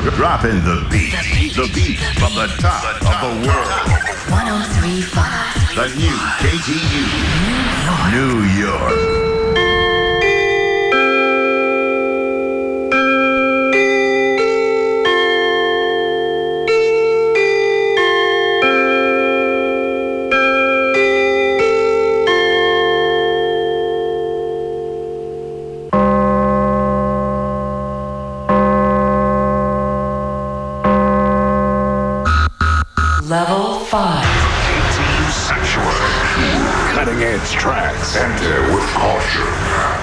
Dropping the beat. The beat from the top of the world. 1035. The new KTU. New York. Level Cutting edge tracks. Enter with caution.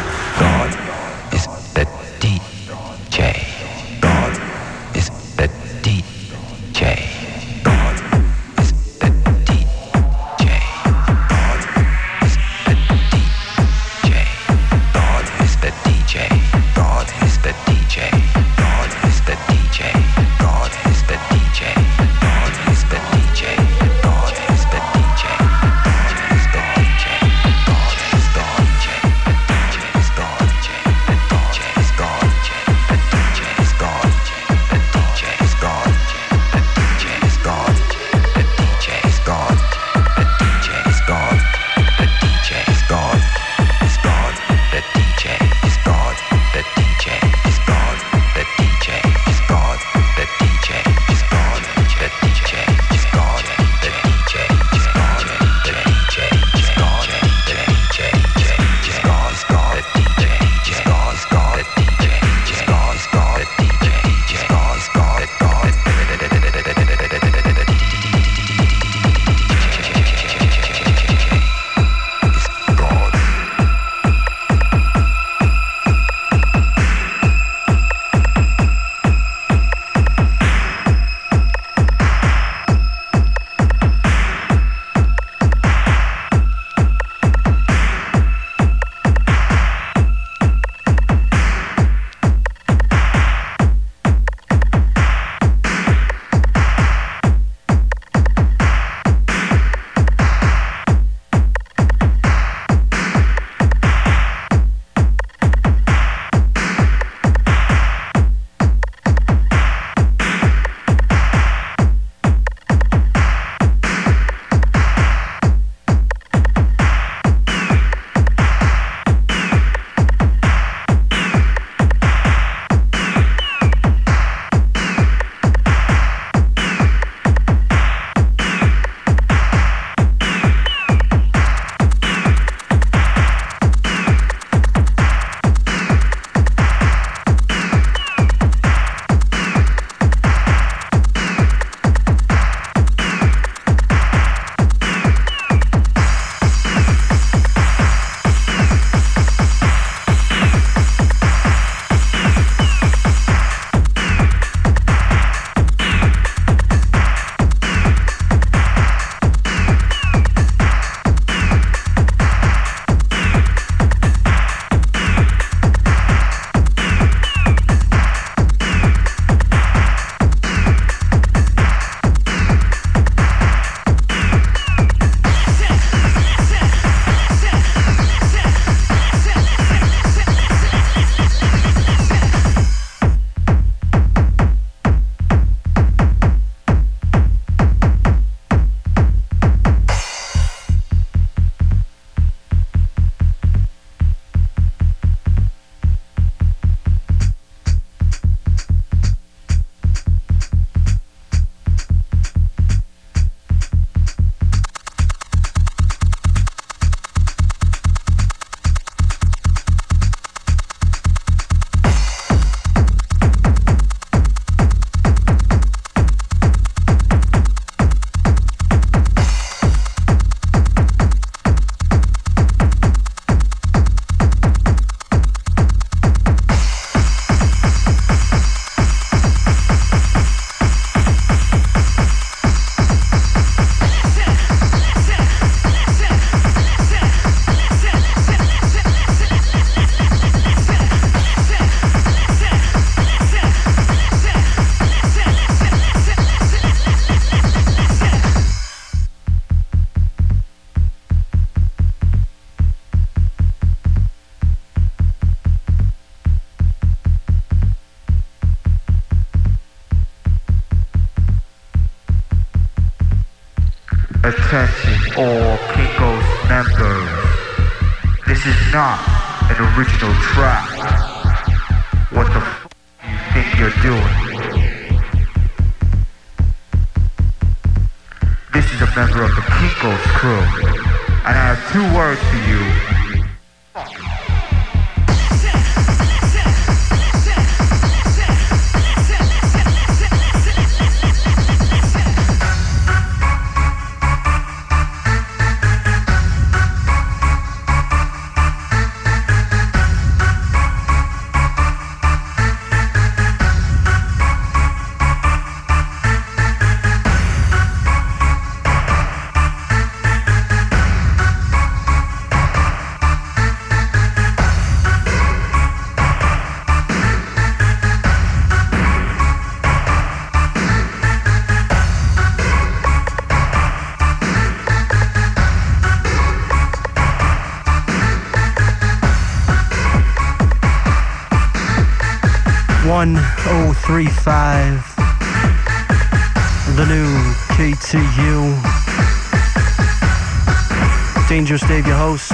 Dangerous Dave, your host.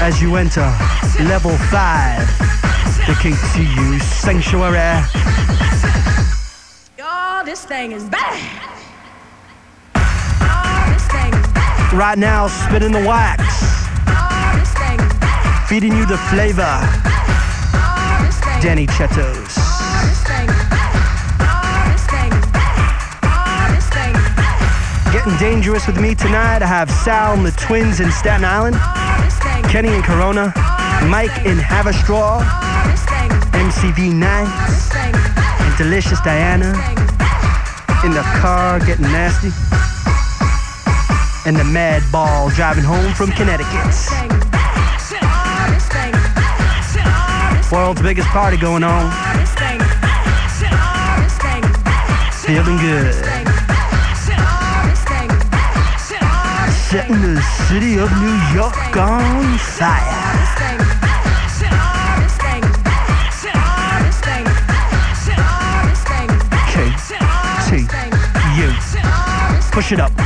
As you enter level five, the KTU Sanctuary. Y'all, this thing is bad. Oh, this thing is bad. Right now, spinning the wax, this thing is bad. feeding you the flavor. Danny Tsettos. Getting dangerous with me tonight. I have Sal and the twins in Staten Island, Kenny and Corona, Mike in Haverstraw. MCV Nights, and Delicious Diana in the car getting nasty, and the mad ball driving home from Connecticut. World's biggest party going on, Oh, this Setting the city of New York on fire. This thing is bad.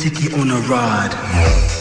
Dicky on a ride.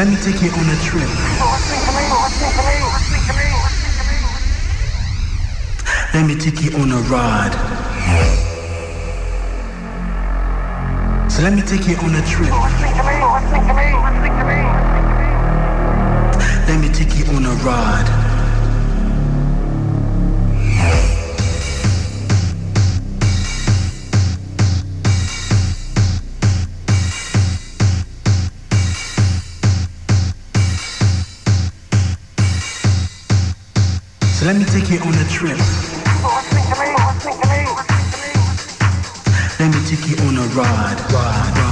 Let me take you on a trip. Let me take you on a ride. So let me take you on a trip. Let me take you on a ride. Let me take you on a trip. Let me take you on a ride.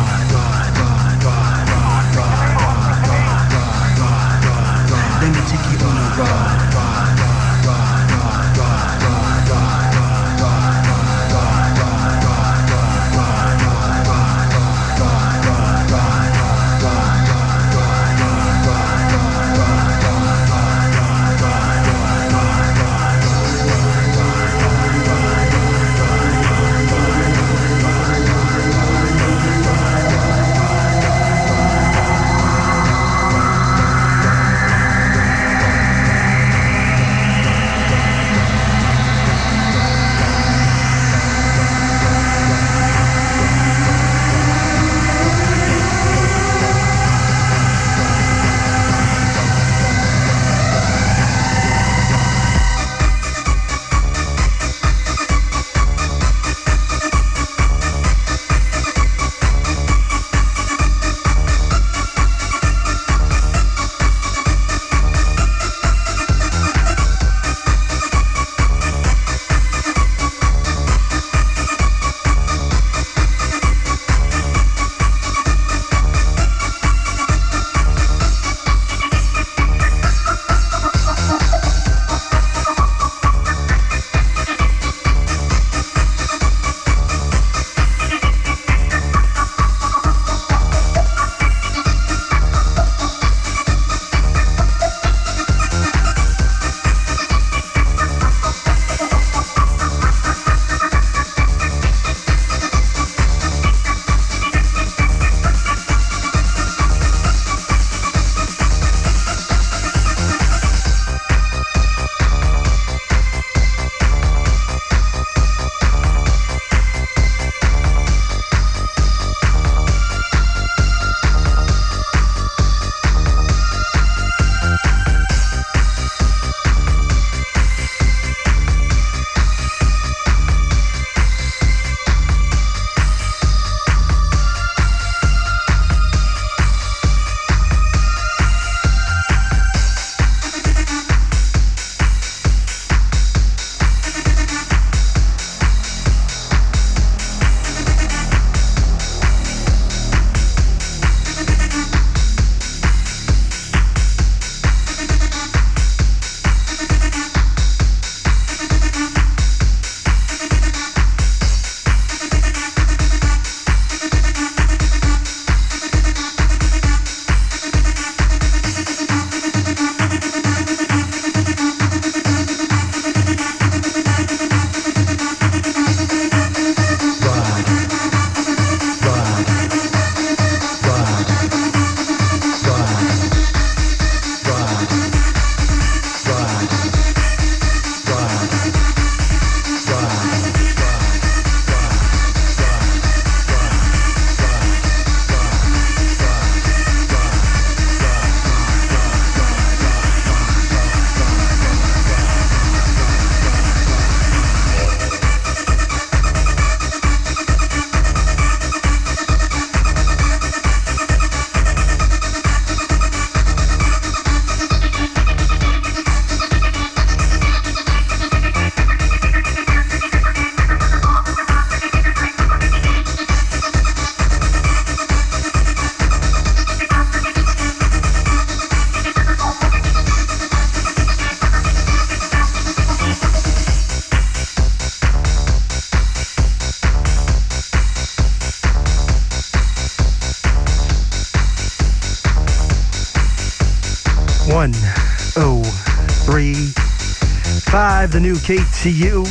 103.5, the new KTU.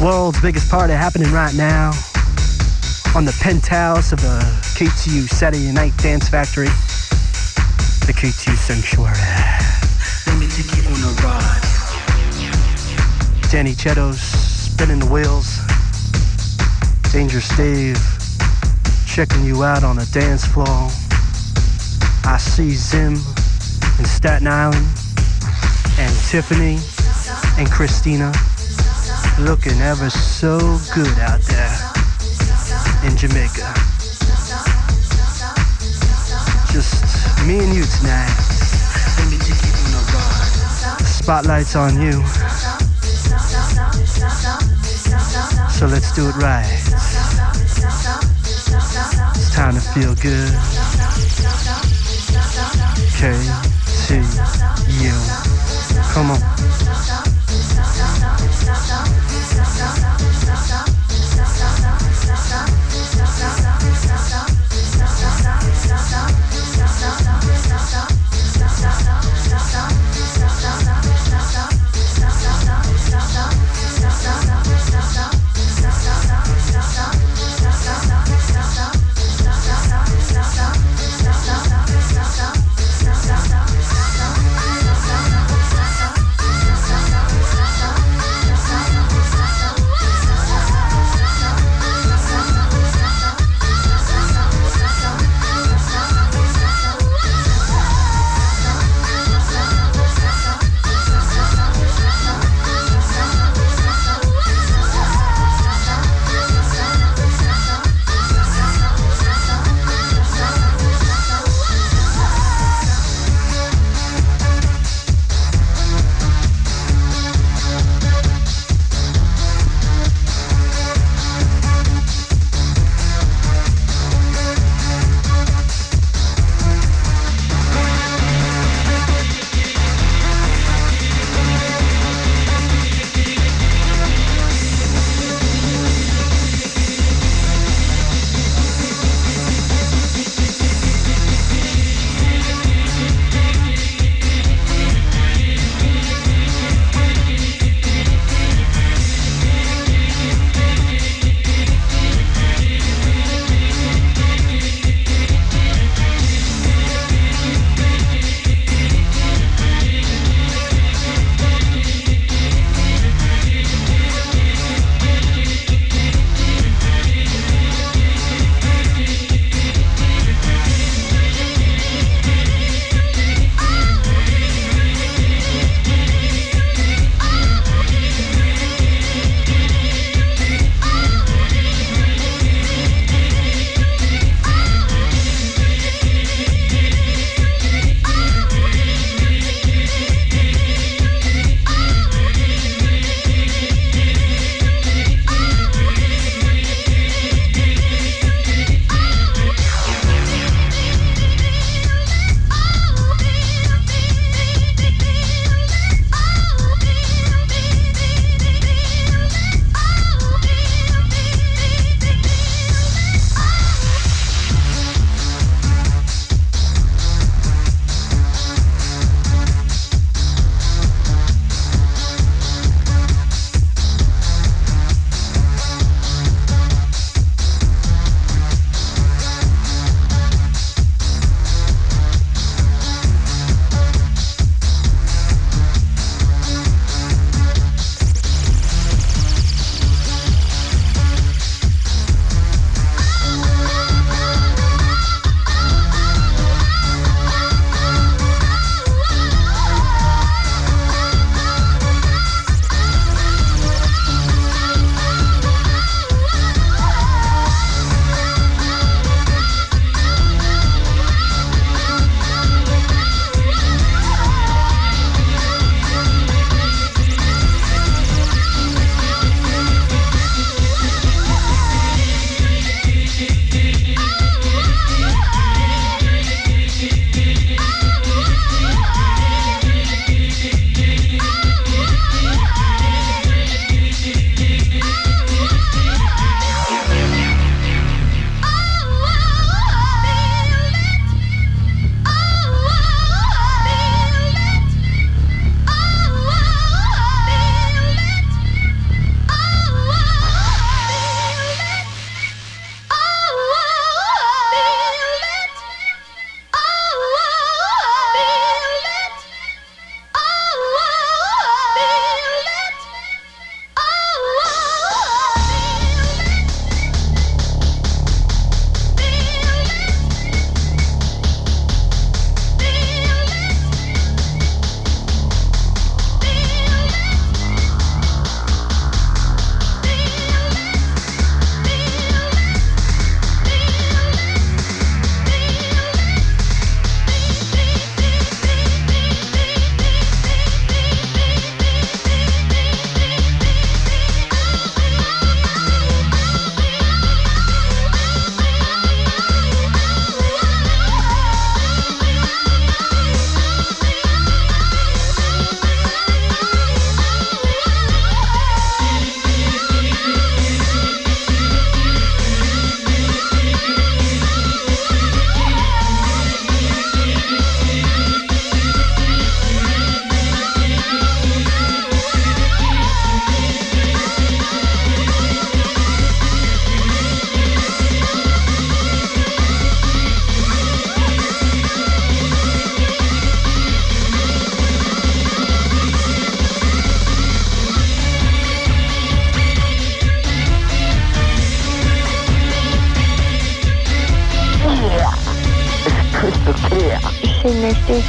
World's biggest party happening right now on the penthouse of the KTU Saturday Night Dance Factory, the KTU Sanctuary. Let me take you on a ride. Danny Tsettos spinning the wheels. Dangerous Dave checking you out on the dance floor. I see Zim in Staten Island and Tiffany and Christina looking ever so good out there in Jamaica. Just me and you tonight. Let me take you on a ride. The spotlight's on you. So let's do it right. It's time to feel good. K T U. Come on.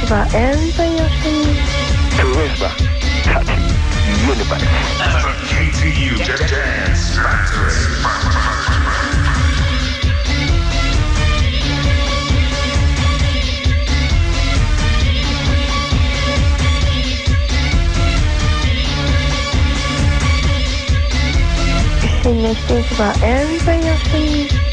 about everything else in you. Charisma, touch, universe. The KTU Dance Factory. and there's about everybody else.